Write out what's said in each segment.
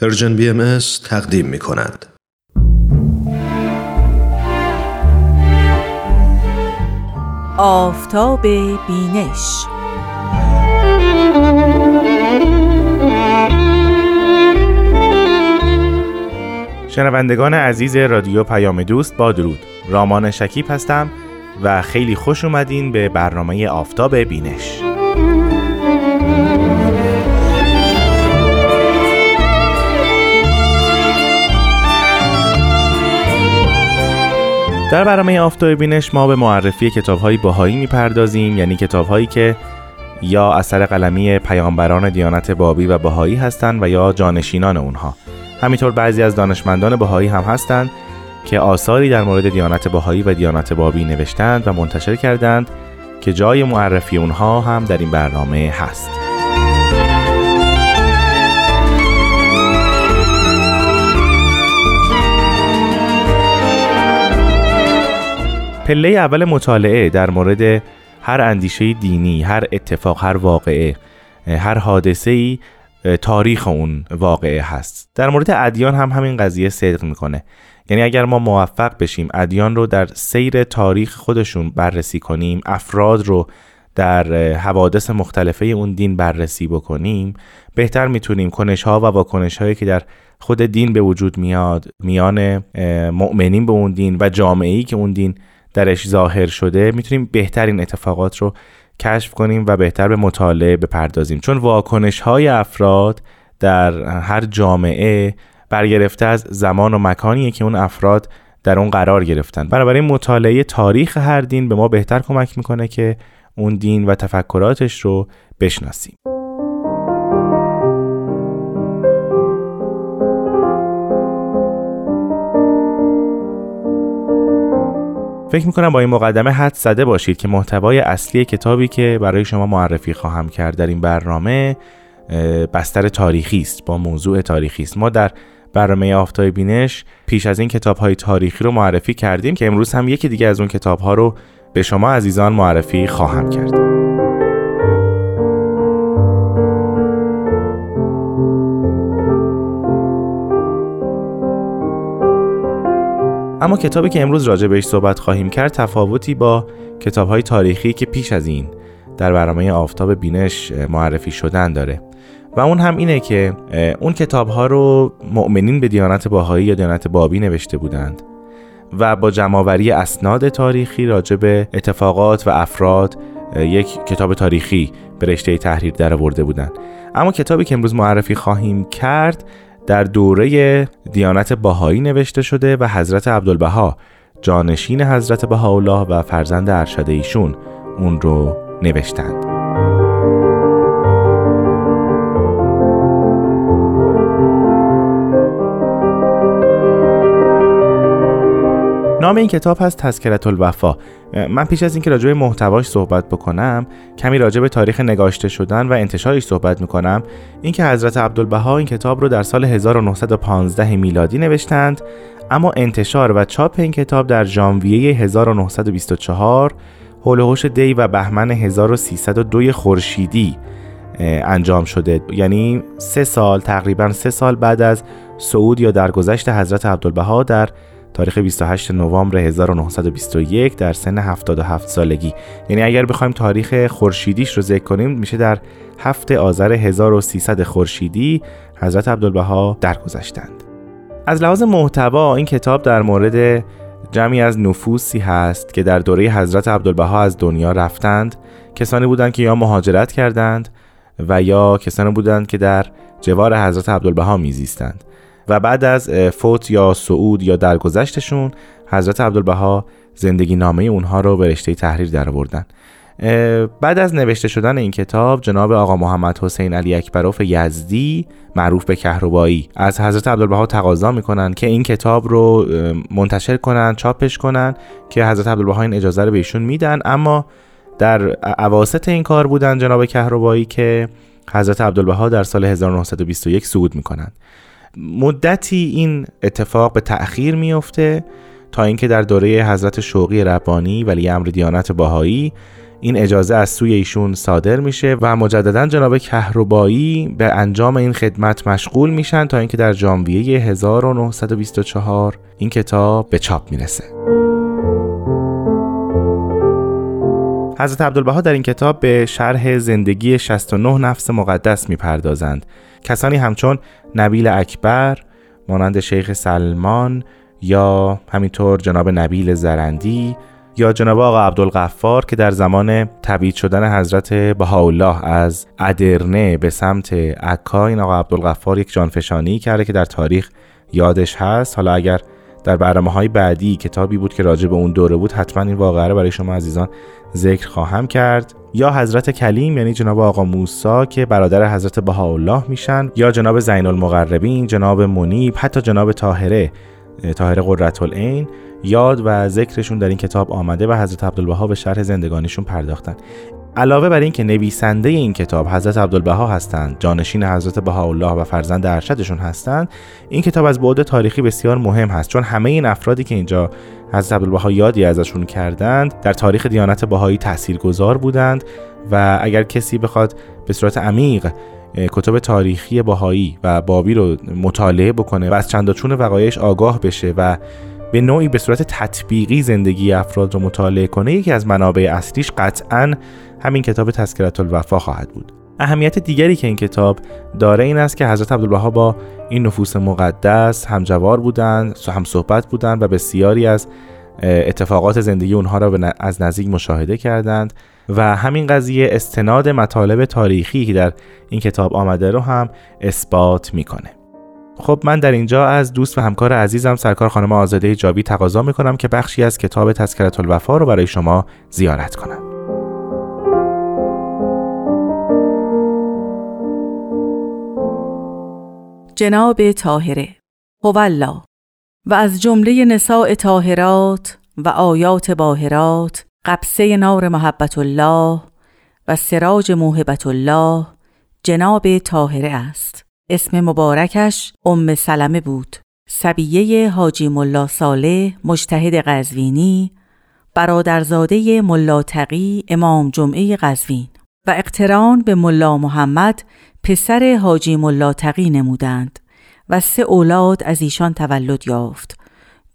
Persian BM تقدیم می کند. آفتاب بینش. شنوندگان عزیز رادیو پیام دوست با درود. رامان شکیب هستم و خیلی خوش اومدین به برنامه آفتاب بینش. در برنامه آفتاب بینش ما به معرفی کتاب‌های بهایی می‌پردازیم یعنی کتاب‌هایی که یا اثر قلمی پیامبران دیانت بابی و بهایی هستند و یا جانشینان اونها. همینطور بعضی از دانشمندان بهایی هم هستند که آثاری در مورد دیانت بهایی و دیانت بابی نوشتند و منتشر کردند که جای معرفی اونها هم در این برنامه هست. پله اول مطالعه در مورد هر اندیشه دینی، هر اتفاق، هر واقعه، هر حادثه ای تاریخ اون واقعه هست. در مورد ادیان هم همین قضیه صدق می‌کنه. یعنی اگر ما موفق بشیم ادیان رو در سیر تاریخ خودشون بررسی کنیم، افراد رو در حوادث مختلفه اون دین بررسی بکنیم، بهتر می‌تونیم کنش ها و واکنش هایی که در خود دین به وجود میاد میان مؤمنین به اون دین و جامعه ای که اون دین درش ظاهر شده می‌تونیم بهترین اتفاقات رو کشف کنیم و بهتر به مطالعه بپردازیم. چون واکنش های افراد در هر جامعه برگرفته از زمان و مکانیه که اون افراد در اون قرار گرفتن. بنابراین مطالعه تاریخ هر دین به ما بهتر کمک می‌کنه که اون دین و تفکراتش رو بشناسیم. فکر می‌کنم با این مقدمه حد زده باشید که محتوای اصلی کتابی که برای شما معرفی خواهم کرد در این برنامه بستر تاریخی است با موضوع تاریخی است. ما در برنامه آفتاب بینش پیش از این کتاب های تاریخی رو معرفی کردیم که امروز هم یکی دیگه از اون کتاب ها رو به شما عزیزان معرفی خواهم کرد. اما کتابی که امروز راجع بهش صحبت خواهیم کرد تفاوتی با کتاب های تاریخی که پیش از این در برنامه آفتاب بینش معرفی شدن داره. و اون هم اینه که اون کتاب ها رو مؤمنین به دیانت باهایی یا دیانت بابی نوشته بودند و با جمعآوری اسناد تاریخی راجع به اتفاقات و افراد یک کتاب تاریخی به رشته تحریر در آورده بودند. اما کتابی که امروز معرفی خواهیم کرد در دوره دیانت باهایی نوشته شده و حضرت عبدالبها جانشین حضرت بهاءالله و فرزند ارشد ایشون اون رو نوشتند. نام این کتاب هست تذکرت الوفا. من پیش از اینکه راجع به محتواش صحبت بکنم کمی راجع به تاریخ نگاشته شدن و انتشارش صحبت می‌کنم. اینکه حضرت عبدالبها این کتاب رو در سال 1915 میلادی نوشتند اما انتشار و چاپ این کتاب در ژانویه 1924 هولوهوش دی و بهمن 1302 خورشیدی انجام شده. یعنی سه سال تقریبا سه سال بعد از صعود یا درگذشت حضرت عبدالبها در تاریخ 28 نوامبر 1921 در سن 77 سالگی. یعنی اگر بخوایم تاریخ خورشیدیش رو ذکر کنیم میشه در هفته آذر 1300 خورشیدی حضرت عبدالبها درگذشتند. از لحاظ محتوا این کتاب در مورد جمعی از نفوسی هست که در دوره حضرت عبدالبها از دنیا رفتند. کسانی بودند که یا مهاجرت کردند و یا کسانی بودند که در جوار حضرت عبدالبها میزیستند. و بعد از فوت یا صعود یا درگذشتشون حضرت عبدالبها زندگی نامه اونها رو به رشته تحریر در آوردن بعد از نوشته شدن این کتاب جناب آقا محمد حسین علی اکبروف یزدی معروف به کهربایی. از حضرت عبدالبها تقاضا می‌کنن که این کتاب رو منتشر کنن چاپش کنن که حضرت عبدالبها این اجازه رو بهشون میدن. اما در عواست این کار بودن جناب کهربایی که حضرت عبدالبها در سال 1921 صعود می‌کنند. مدتی این اتفاق به تأخیر میفته تا اینکه در دوره حضرت شوقی ربانی ولی امر دیانت باهایی این اجازه از سوی ایشون صادر میشه و مجددا جناب کهربایی به انجام این خدمت مشغول میشن تا اینکه در ژانویه 1924 این کتاب به چاپ می‌رسه. حضرت عبدالبها در این کتاب به شرح زندگی 69 نفس مقدس می‌پردازند. کسانی همچون نبیل اکبر مانند شیخ سلمان یا همینطور جناب نبیل زرندی یا جناب آقا عبدالغفار که در زمان تبعید شدن حضرت بهاءالله از ادرنه به سمت عکا این آقا عبدالغفار یک جانفشانی کرده که در تاریخ یادش هست. حالا اگر در برنامه های بعدی کتابی بود که راجع به اون دوره بود حتما این واقعه رو برای شما عزیزان ذکر خواهم کرد یا حضرت کلیم یعنی جناب آقا موسا که برادر حضرت بهاءالله میشن یا جناب زین المقربین جناب منیب حتی جناب طاهره طاهره قرة یاد و ذکرشون در این کتاب آمده و حضرت عبدالبها به شرح زندگانیشون پرداختن. علاوه بر اینکه نویسنده این کتاب حضرت عبدالبها هستند جانشین حضرت بهاءالله و فرزند ارشدشون هستند این کتاب از بعد تاریخی بسیار مهم هست چون همه این افرادی که اینجا حضرت عبدالبها یادی ازشون کردند در تاریخ دیانت بهایی تاثیرگذار بودند و اگر کسی بخواد به صورت عمیق کتب تاریخی بهایی و بابی رو مطالعه بکنه و از چنداچون وقایعش آگاه بشه و به نوعی به صورت تطبیقی زندگی افراد رو مطالعه کنه یکی از منابع اصلیش قطعا همین کتاب تذکرت الوفا خواهد بود. اهمیت دیگری که این کتاب داره این است که حضرت عبدالبها با این نفوس مقدس همجوار بودند هم صحبت بودند و بسیاری از اتفاقات زندگی اونها را از نزدیک مشاهده کردند و همین قضیه استناد مطالب تاریخی که در این کتاب آمده رو هم اثبات می‌کنه. خب من در اینجا از دوست و همکار عزیزم سرکار خانم آزاده جاوی تقاضا می‌کنم که بخشی از کتاب تذکرت الوفا رو برای شما زیارت کنم. جناب طاهره هوالله. و از جمله نساء طاهرات و آیات باهرات قبسه نار محبت الله و سراج موهبت الله جناب طاهره است. اسم مبارکش ام سلمه بود. سبیه حاجی ملا صالح مجتهد قزوینی برادرزاده ملا تقی امام جمعه قزوین. و اقتران به ملا محمد پسر حاجی ملا تقی نمودند و سه اولاد از ایشان تولد یافت.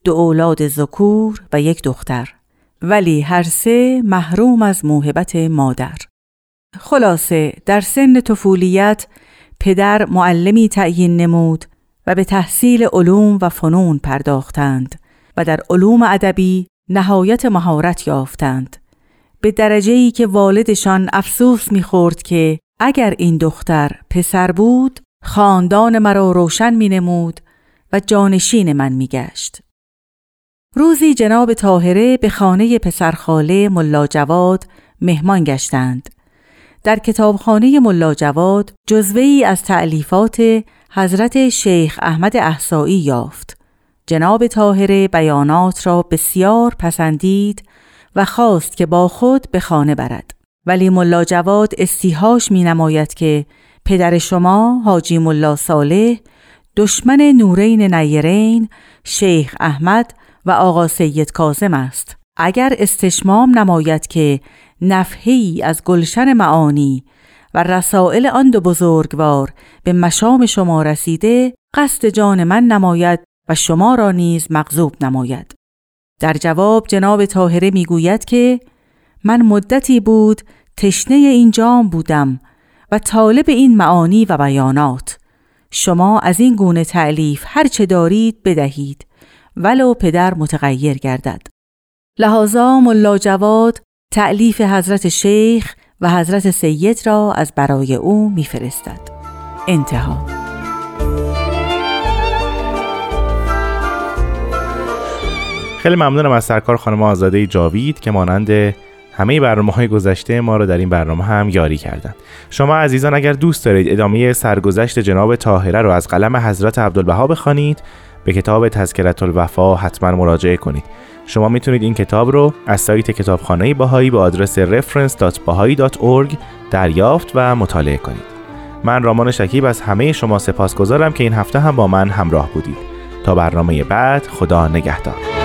دو اولاد ذکور و یک دختر. ولی هر سه محروم از موهبت مادر. خلاصه در سن طفولیت پدر معلمی تعیین نمود و به تحصیل علوم و فنون پرداختند و در علوم ادبی نهایت مهارت یافتند. به درجه ای که والدشان افسوس می‌خورد که اگر این دختر پسر بود خاندان مرا روشن می نمود و جانشین من می گشت. روزی جناب طاهره به خانه پسرخاله ملا جواد مهمان گشتند. در کتابخانه ملا جواد جزوه ای از تعلیفات حضرت شیخ احمد احسایی یافت. جناب طاهره بیانات را بسیار پسندید و خواست که با خود به خانه برد. ولی ملا جواد استیهاش می نماید که پدر شما حاجی ملا صالح دشمن نورین نیرین شیخ احمد و آقا سید کازم است. اگر استشمام نماید که نفهی از گلشن معانی و رسائل آن دو بزرگوار به مشام شما رسیده قصد جان من نماید و شما را نیز مغضوب نماید. در جواب جناب طاهره می‌گوید که من مدتی بود تشنه این جام بودم و طالب این معانی و بیانات. شما از این گونه تعلیف هر چه دارید بدهید ولو پدر متغیر گردد. لحاظا ملا جواد تعلیف حضرت شیخ و حضرت سید را از برای او میفرستد. انتها. خیلی ممنونم از سرکار خانم آزاده جاوید که مانند همه برنامه های گذشته ما رو در این برنامه هم یاری کردند. شما عزیزان اگر دوست دارید ادامه سرگذشت جناب طاهره رو از قلم حضرت عبدالبها بخوانید به کتاب تذکرت الوفا حتما مراجعه کنید. شما می‌تونید این کتاب رو از سایت کتابخانه باهایی به آدرس reference.bahai.org دریافت و مطالعه کنید. من رامان شکیب از همه شما سپاسگزارم که این هفته هم با من همراه بودید. تا برنامه بعد خدا نگهدار.